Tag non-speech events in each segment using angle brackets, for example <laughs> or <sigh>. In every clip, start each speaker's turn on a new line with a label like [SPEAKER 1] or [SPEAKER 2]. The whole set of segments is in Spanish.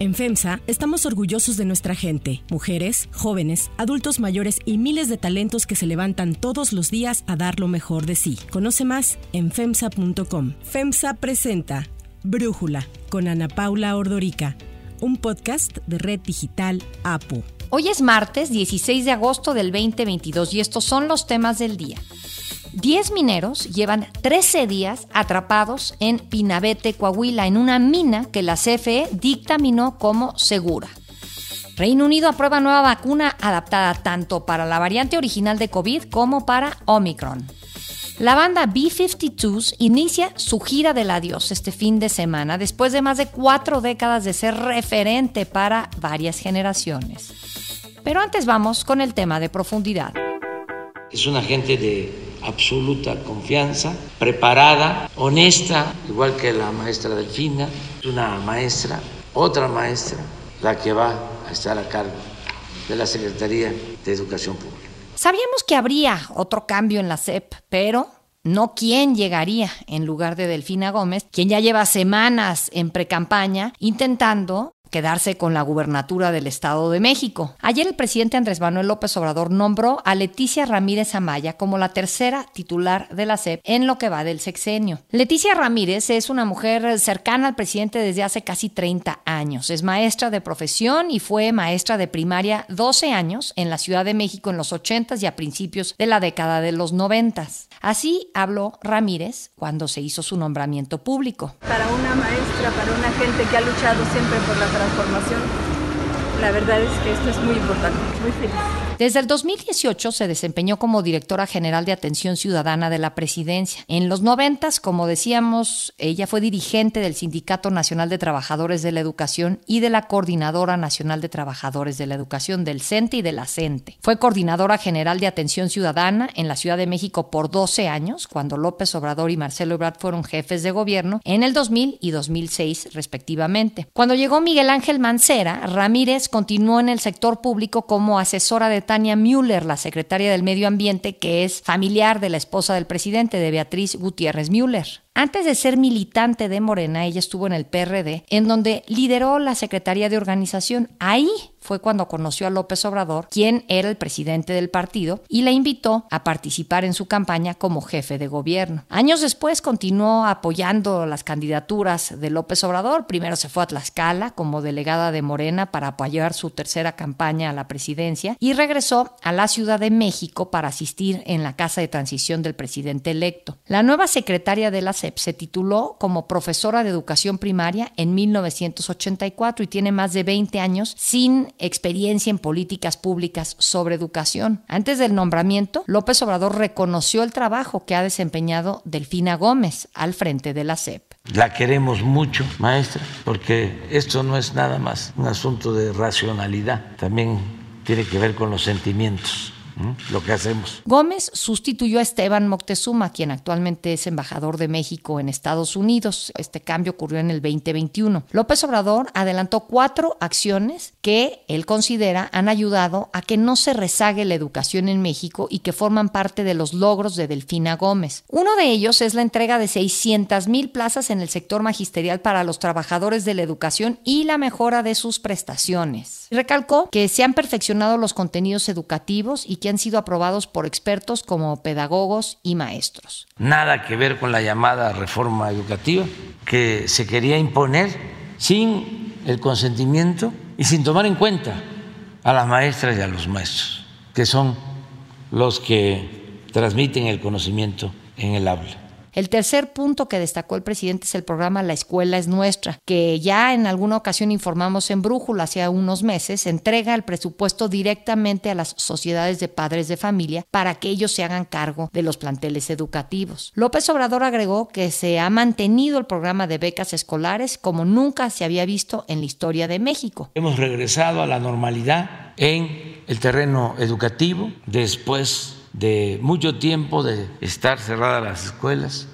[SPEAKER 1] En FEMSA estamos orgullosos de nuestra gente, mujeres, jóvenes, adultos mayores y miles de talentos que se levantan todos los días a dar lo mejor de sí. Conoce más en FEMSA.com. FEMSA presenta Brújula con Ana Paula Ordorica, un podcast de Red Digital APU.
[SPEAKER 2] Hoy es martes 16 de agosto del 2022 y estos son los temas del día. 10 mineros llevan 13 días atrapados en Pinabete, Coahuila, en una mina que la CFE dictaminó como segura. Reino Unido aprueba nueva vacuna adaptada tanto para la variante original de COVID como para Omicron. La banda B-52s inicia su gira del adiós este fin de semana después de más de cuatro décadas de ser referente para varias generaciones. Pero antes vamos con el tema de profundidad.
[SPEAKER 3] Es una gente de absoluta confianza, preparada, honesta, igual que la maestra Delfina, una maestra, otra maestra, la que va a estar a cargo de la Secretaría de Educación Pública.
[SPEAKER 2] Sabíamos que habría otro cambio en la SEP, pero no quién llegaría en lugar de Delfina Gómez, quien ya lleva semanas en precampaña intentando quedarse con la gubernatura del Estado de México. Ayer el presidente Andrés Manuel López Obrador nombró a Leticia Ramírez Amaya como la tercera titular de la SEP en lo que va del sexenio. Leticia Ramírez es una mujer cercana al presidente desde hace casi 30 años. Es maestra de profesión y fue maestra de primaria 12 años en la Ciudad de México en los 80s y a principios de la década de los 90s. Así habló Ramírez cuando se hizo su nombramiento público.
[SPEAKER 4] Para una maestra, para una gente que ha luchado siempre por la transformación, la verdad es que esto es muy importante, muy feliz.
[SPEAKER 2] Desde el 2018 se desempeñó como directora general de atención ciudadana de la presidencia. En los 90, como decíamos, ella fue dirigente del Sindicato Nacional de Trabajadores de la Educación y de la Coordinadora Nacional de Trabajadores de la Educación del CENTE y de la CENTE. Fue coordinadora general de atención ciudadana en la Ciudad de México por 12 años, cuando López Obrador y Marcelo Ebrard fueron jefes de gobierno en el 2000 y 2006 respectivamente. Cuando llegó Miguel Ángel Mancera, Ramírez continuó en el sector público como asesora de Tania Müller, la secretaria del Medio Ambiente, que es familiar de la esposa del presidente, de Beatriz Gutiérrez Müller. Antes de ser militante de Morena, ella estuvo en el PRD, en donde lideró la Secretaría de Organización. Ahí fue cuando conoció a López Obrador, quien era el presidente del partido, y la invitó a participar en su campaña como jefe de gobierno. Años después continuó apoyando las candidaturas de López Obrador. Primero se fue a Tlaxcala como delegada de Morena para apoyar su tercera campaña a la presidencia y regresó a la Ciudad de México para asistir en la casa de transición del presidente electo. La nueva secretaria de la se tituló como profesora de educación primaria en 1984 y tiene más de 20 años sin experiencia en políticas públicas sobre educación. Antes del nombramiento, López Obrador reconoció el trabajo que ha desempeñado Delfina Gómez al frente de la CEP.
[SPEAKER 3] La queremos mucho, maestra, porque esto no es nada más un asunto de racionalidad, también tiene que ver con los sentimientos lo que hacemos.
[SPEAKER 2] Gómez sustituyó a Esteban Moctezuma, quien actualmente es embajador de México en Estados Unidos. Este cambio ocurrió en el 2021. López Obrador adelantó cuatro acciones que él considera han ayudado a que no se rezague la educación en México y que forman parte de los logros de Delfina Gómez. Uno de ellos es la entrega de 600 mil plazas en el sector magisterial para los trabajadores de la educación y la mejora de sus prestaciones. Recalcó que se han perfeccionado los contenidos educativos y que han sido aprobados por expertos como pedagogos y maestros.
[SPEAKER 3] Nada que ver con la llamada reforma educativa que se quería imponer sin el consentimiento y sin tomar en cuenta a las maestras y a los maestros, que son los que transmiten el conocimiento en el aula.
[SPEAKER 2] El tercer punto que destacó el presidente es el programa La Escuela es Nuestra, que ya en alguna ocasión informamos en Brújula hace unos meses, entrega el presupuesto directamente a las sociedades de padres de familia para que ellos se hagan cargo de los planteles educativos. López Obrador agregó que se ha mantenido el programa de becas escolares como nunca se había visto en la historia de México.
[SPEAKER 3] Hemos regresado a la normalidad en el terreno educativo después de mucho tiempo de estar cerradas las escuelas.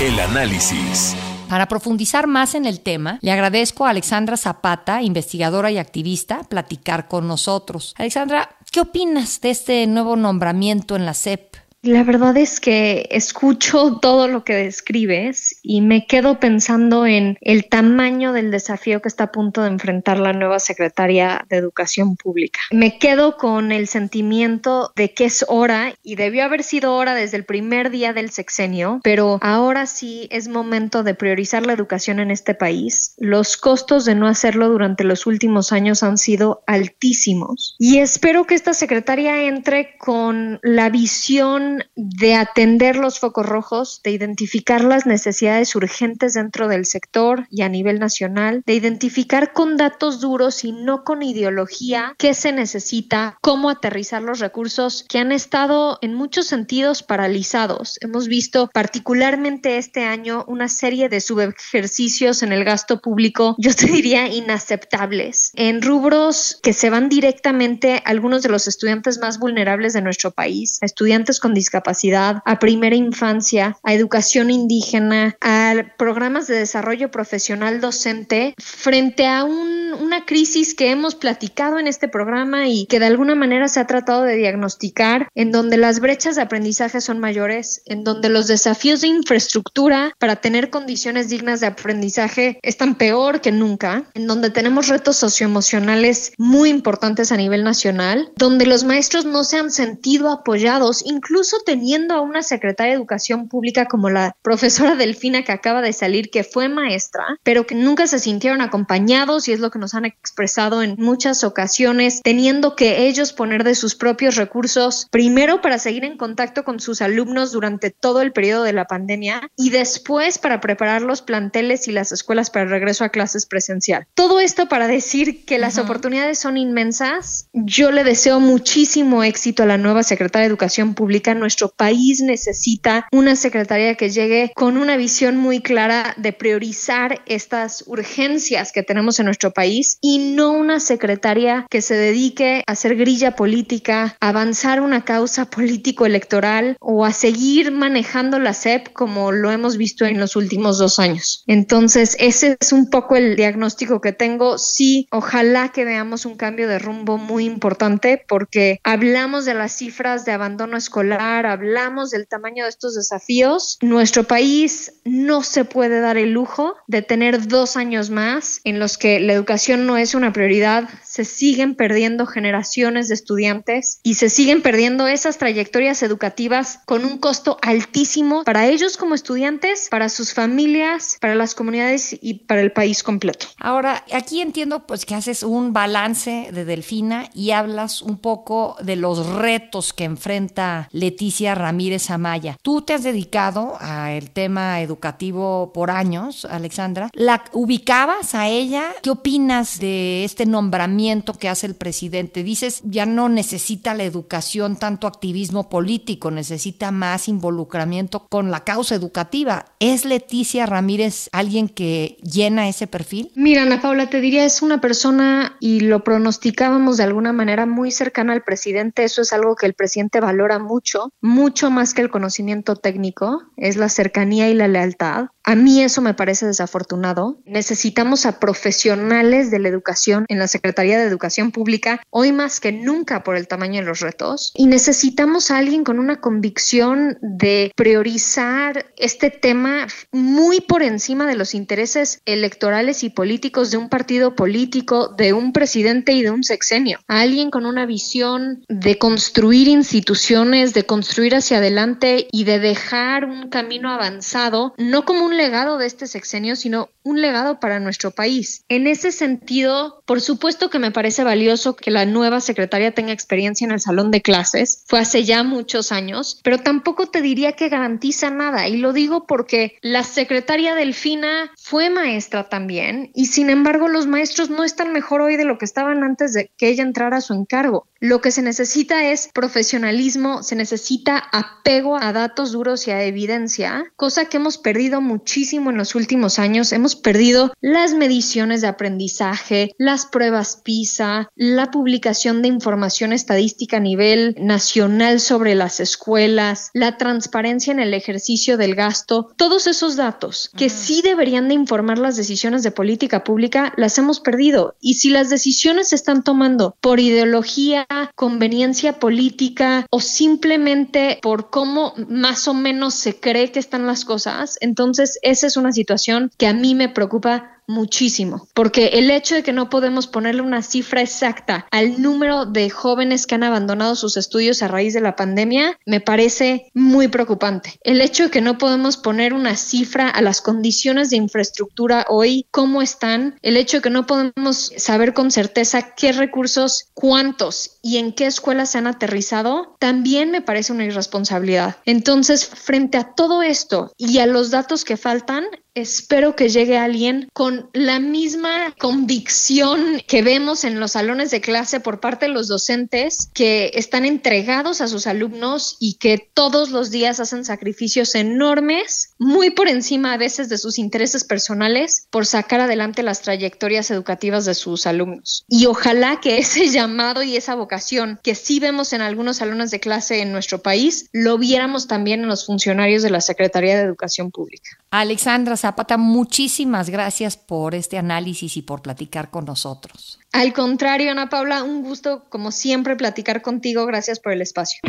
[SPEAKER 5] El análisis.
[SPEAKER 2] Para profundizar más en el tema, le agradezco a Alexandra Zapata, investigadora y activista, platicar con nosotros. Alexandra, ¿qué opinas de este nuevo nombramiento en la CEP?
[SPEAKER 6] La verdad es que escucho <laughs> todo lo que describes y me quedo pensando en el tamaño del desafío que está a punto de enfrentar la nueva secretaria de Educación Pública. Me quedo con el sentimiento de que es hora y debió haber sido hora desde el primer día del sexenio, pero ahora sí es momento de priorizar la educación en este país. Los costos de no hacerlo durante los últimos años han sido altísimos y espero que esta secretaria entre con la visión de atender los focos rojos, de identificar las necesidades urgentes dentro del sector y a nivel nacional, de identificar con datos duros y no con ideología qué se necesita, cómo aterrizar los recursos que han estado en muchos sentidos paralizados. Hemos visto particularmente este año una serie de subejercicios en el gasto público, yo te diría inaceptables, en rubros que se van directamente a algunos de los estudiantes más vulnerables de nuestro país, estudiantes con discapacidad, a primera infancia, a educación indígena, a programas de desarrollo profesional docente, frente a una crisis que hemos platicado en este programa y que de alguna manera se ha tratado de diagnosticar, en donde las brechas de aprendizaje son mayores, en donde los desafíos de infraestructura para tener condiciones dignas de aprendizaje están peor que nunca, en donde tenemos retos socioemocionales muy importantes a nivel nacional, donde los maestros no se han sentido apoyados, incluso teniendo a una secretaria de educación pública como la profesora Delfina que acaba de salir, que fue maestra, pero que nunca se sintieron acompañados y es lo que nos han expresado en muchas ocasiones, teniendo que ellos poner de sus propios recursos, primero para seguir en contacto con sus alumnos durante todo el periodo de la pandemia y después para preparar los planteles y las escuelas para el regreso a clases presencial. Todo esto para decir que las oportunidades son inmensas. Yo le deseo muchísimo éxito a la nueva secretaria de Educación Pública. Nuestro país necesita una secretaria que llegue con una visión muy clara de priorizar estas urgencias que tenemos en nuestro país y no una secretaria que se dedique a hacer grilla política, avanzar una causa político-electoral o a seguir manejando la SEP como lo hemos visto en los últimos dos años. Entonces, ese es un poco el diagnóstico que tengo. Sí, ojalá que veamos un cambio de rumbo muy importante porque hablamos de las cifras de abandono escolar, hablamos del tamaño de estos desafíos. Nuestro país no se puede dar el lujo de tener dos años más en los que la educación no es una prioridad, se siguen perdiendo generaciones de estudiantes y se siguen perdiendo esas trayectorias educativas con un costo altísimo para ellos como estudiantes, para sus familias, para las comunidades y para el país completo.
[SPEAKER 2] Ahora, aquí entiendo pues que haces un balance de Delfina y hablas un poco de los retos que enfrenta Leticia Ramírez Amaya. Tú te has dedicado al tema educativo por años, Alexandra. ¿La ubicabas a ella? ¿Qué opinas de este nombramiento que hace el presidente? Dices, ya no necesita la educación tanto activismo político, necesita más involucramiento con la causa educativa. ¿Es Leticia Ramírez alguien que llena ese perfil?
[SPEAKER 6] Mira, Ana Paula, te diría, es una persona y lo pronosticábamos de alguna manera muy cercana al presidente. Eso es algo que el presidente valora mucho, mucho más que el conocimiento técnico, es la cercanía y la lealtad. A mí eso me parece desafortunado. Necesitamos a profesionales de la educación en la Secretaría de Educación Pública, hoy más que nunca por el tamaño de los retos. Y necesitamos a alguien con una convicción de priorizar este tema muy por encima de los intereses electorales y políticos de un partido político, de un presidente y de un sexenio. Alguien con una visión de construir instituciones, de construir hacia adelante y de dejar un camino avanzado, no como un legado de este sexenio, sino un legado para nuestro país. En ese sentido, por supuesto que me parece valioso que la nueva secretaria tenga experiencia en el salón de clases. Fue hace ya muchos años, pero tampoco te diría que garantiza nada. Y lo digo porque la secretaria Delfina fue maestra también y sin embargo los maestros no están mejor hoy de lo que estaban antes de que ella entrara a su encargo. Lo que se necesita es profesionalismo, se necesita apego a datos duros y a evidencia, cosa que hemos perdido mucho muchísimo en los últimos años. Hemos perdido las mediciones de aprendizaje, las pruebas PISA, la publicación de información estadística a nivel nacional sobre las escuelas, la transparencia en el ejercicio del gasto, todos esos datos que sí deberían de informar las decisiones de política pública, las hemos perdido. Y si las decisiones se están tomando por ideología, conveniencia política o simplemente por cómo más o menos se cree que están las cosas, entonces esa es una situación que a mí me preocupa muchísimo, porque el hecho de que no podemos ponerle una cifra exacta al número de jóvenes que han abandonado sus estudios a raíz de la pandemia me parece muy preocupante. El hecho de que no podemos poner una cifra a las condiciones de infraestructura hoy, cómo están, el hecho de que no podemos saber con certeza qué recursos, cuántos y en qué escuelas se han aterrizado, también me parece una irresponsabilidad. Entonces, frente a todo esto y a los datos que faltan, espero que llegue alguien con la misma convicción que vemos en los salones de clase por parte de los docentes que están entregados a sus alumnos y que todos los días hacen sacrificios enormes, muy por encima a veces de sus intereses personales, por sacar adelante las trayectorias educativas de sus alumnos. Y ojalá que <laughs> ese llamado y esa vocación que sí vemos en algunos salones de clase en nuestro país, lo viéramos también en los funcionarios de la Secretaría de Educación Pública.
[SPEAKER 2] Alexandra Zapata, muchísimas gracias por este análisis y por platicar con nosotros.
[SPEAKER 6] Al contrario, Ana Paula, un gusto como siempre platicar contigo. Gracias por el espacio.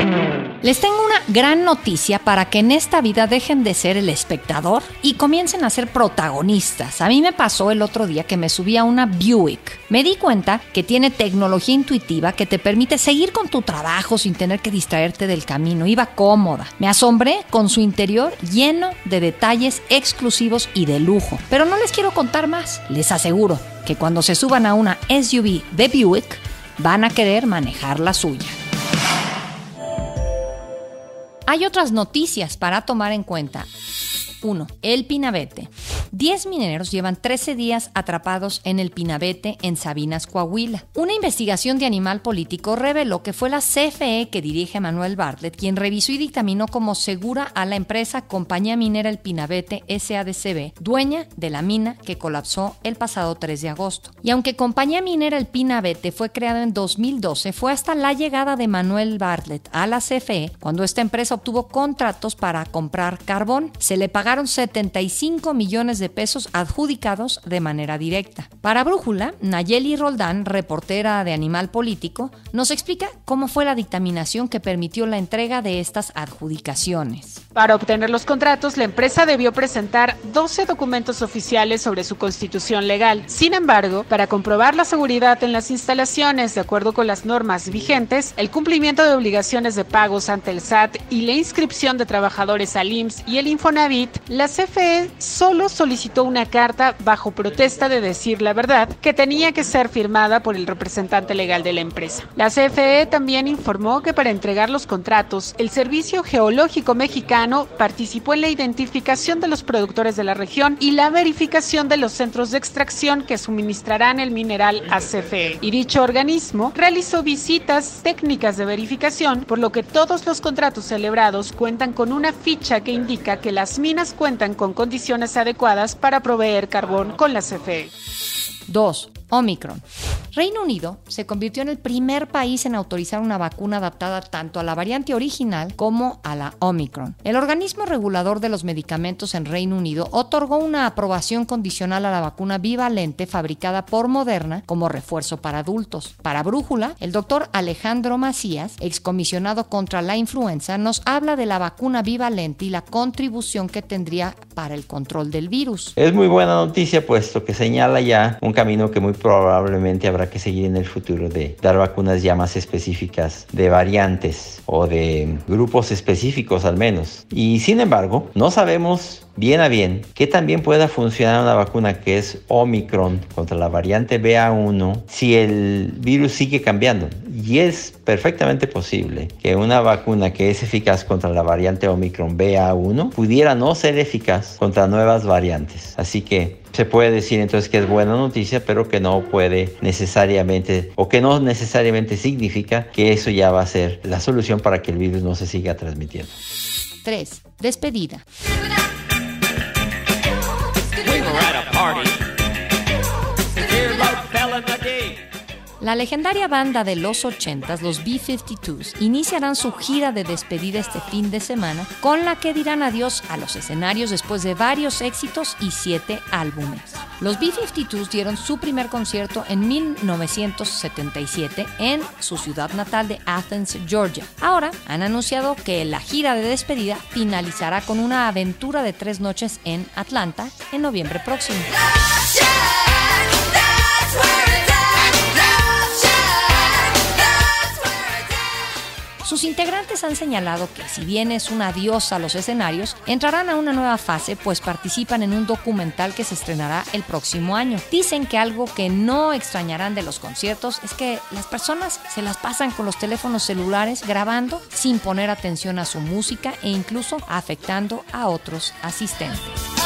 [SPEAKER 2] Les tengo una gran noticia para que en esta vida dejen de ser el espectador y comiencen a ser protagonistas. A mí me pasó el otro día que me subí a una Buick. Me di cuenta que tiene tecnología intuitiva que te permite seguir con tu trabajo sin tener que distraerte del camino. Iba cómoda. Me asombré con su interior lleno de detalles exclusivos y de lujo. Pero no les quiero contar más. Les aseguro que cuando se suban a una SUV de Buick van a querer manejar la suya. Hay otras noticias para tomar en cuenta. 1. El Pinabete. 10 mineros llevan 13 días atrapados en el Pinabete en Sabinas, Coahuila. Una investigación de Animal Político reveló que fue la CFE que dirige Manuel Bartlett quien revisó y dictaminó como segura a la empresa Compañía Minera El Pinabete SADCB, dueña de la mina que colapsó el pasado 3 de agosto. Y aunque Compañía Minera El Pinabete fue creada en 2012, fue hasta la llegada de Manuel Bartlett a la CFE cuando esta empresa obtuvo contratos para comprar carbón. Se le pagaron 75 millones de pesos adjudicados de manera directa. Para Brújula, Nayeli Roldán, reportera de Animal Político, nos explica cómo fue la dictaminación que permitió la entrega de estas adjudicaciones.
[SPEAKER 7] Para obtener los contratos, la empresa debió presentar 12 documentos oficiales sobre su constitución legal. Sin embargo, para comprobar la seguridad en las instalaciones de acuerdo con las normas vigentes, el cumplimiento de obligaciones de pagos ante el SAT y la inscripción de trabajadores al IMSS y el Infonavit, la CFE solo solicitó una carta bajo protesta de decir la verdad que tenía que ser firmada por el representante legal de la empresa. La CFE también informó que para entregar los contratos, el Servicio Geológico Mexicano participó en la identificación de los productores de la región y la verificación de los centros de extracción que suministrarán el mineral a CFE. Y dicho organismo realizó visitas técnicas de verificación, por lo que todos los contratos celebrados cuentan con una ficha que indica que las minas cuentan con condiciones adecuadas para proveer carbón con la CFE.
[SPEAKER 2] 2. Omicron. Reino Unido se convirtió en el primer país en autorizar una vacuna adaptada tanto a la variante original como a la Omicron. El organismo regulador de los medicamentos en Reino Unido otorgó una aprobación condicional a la vacuna bivalente fabricada por Moderna como refuerzo para adultos. Para Brújula, el doctor Alejandro Macías, excomisionado contra la influenza, nos habla de la vacuna bivalente y la contribución que tendría para el control del virus.
[SPEAKER 8] Es muy buena noticia puesto que señala ya un camino que muy probablemente que seguir en el futuro de dar vacunas ya más específicas de variantes o de grupos específicos al menos. Y sin embargo, no sabemos bien a bien que también pueda funcionar una vacuna que es Omicron contra la variante BA1 si el virus sigue cambiando. Y es perfectamente posible que una vacuna que es eficaz contra la variante Omicron BA1 pudiera no ser eficaz contra nuevas variantes. Así que se puede decir entonces que es buena noticia, pero que no puede necesariamente o que no necesariamente significa que eso ya va a ser la solución para que el virus no se siga transmitiendo.
[SPEAKER 2] 3. Despedida. La legendaria banda de los 80s, los B-52s, iniciarán su gira de despedida este fin de semana, con la que dirán adiós a los escenarios después de varios éxitos y siete álbumes. Los B-52s dieron su primer concierto en 1977 en su ciudad natal de Athens, Georgia. Ahora han anunciado que la gira de despedida finalizará con una aventura de tres noches en Atlanta en noviembre próximo. Sus integrantes han señalado que si bien es un adiós a los escenarios, entrarán a una nueva fase pues participan en un documental que se estrenará el próximo año. Dicen que algo que no extrañarán de los conciertos es que las personas se las pasan con los teléfonos celulares grabando sin poner atención a su música e incluso afectando a otros asistentes.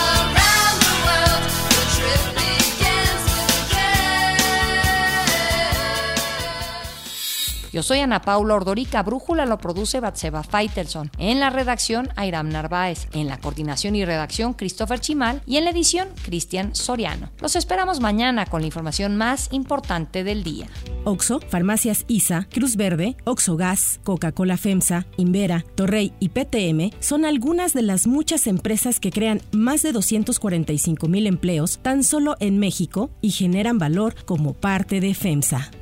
[SPEAKER 2] Yo soy Ana Paula Ordorica, Brújula lo produce Batseba Feitelson. En la redacción, Airam Narváez. En la coordinación y redacción, Christopher Chimal. Y en la edición, Cristian Soriano. Los esperamos mañana con la información más importante del día.
[SPEAKER 1] Oxo, Farmacias ISA, Cruz Verde, Oxo Gas, Coca-Cola FEMSA, Invera, Torrey y PTM son algunas de las muchas empresas que crean más de 245 mil empleos tan solo en México y generan valor como parte de FEMSA.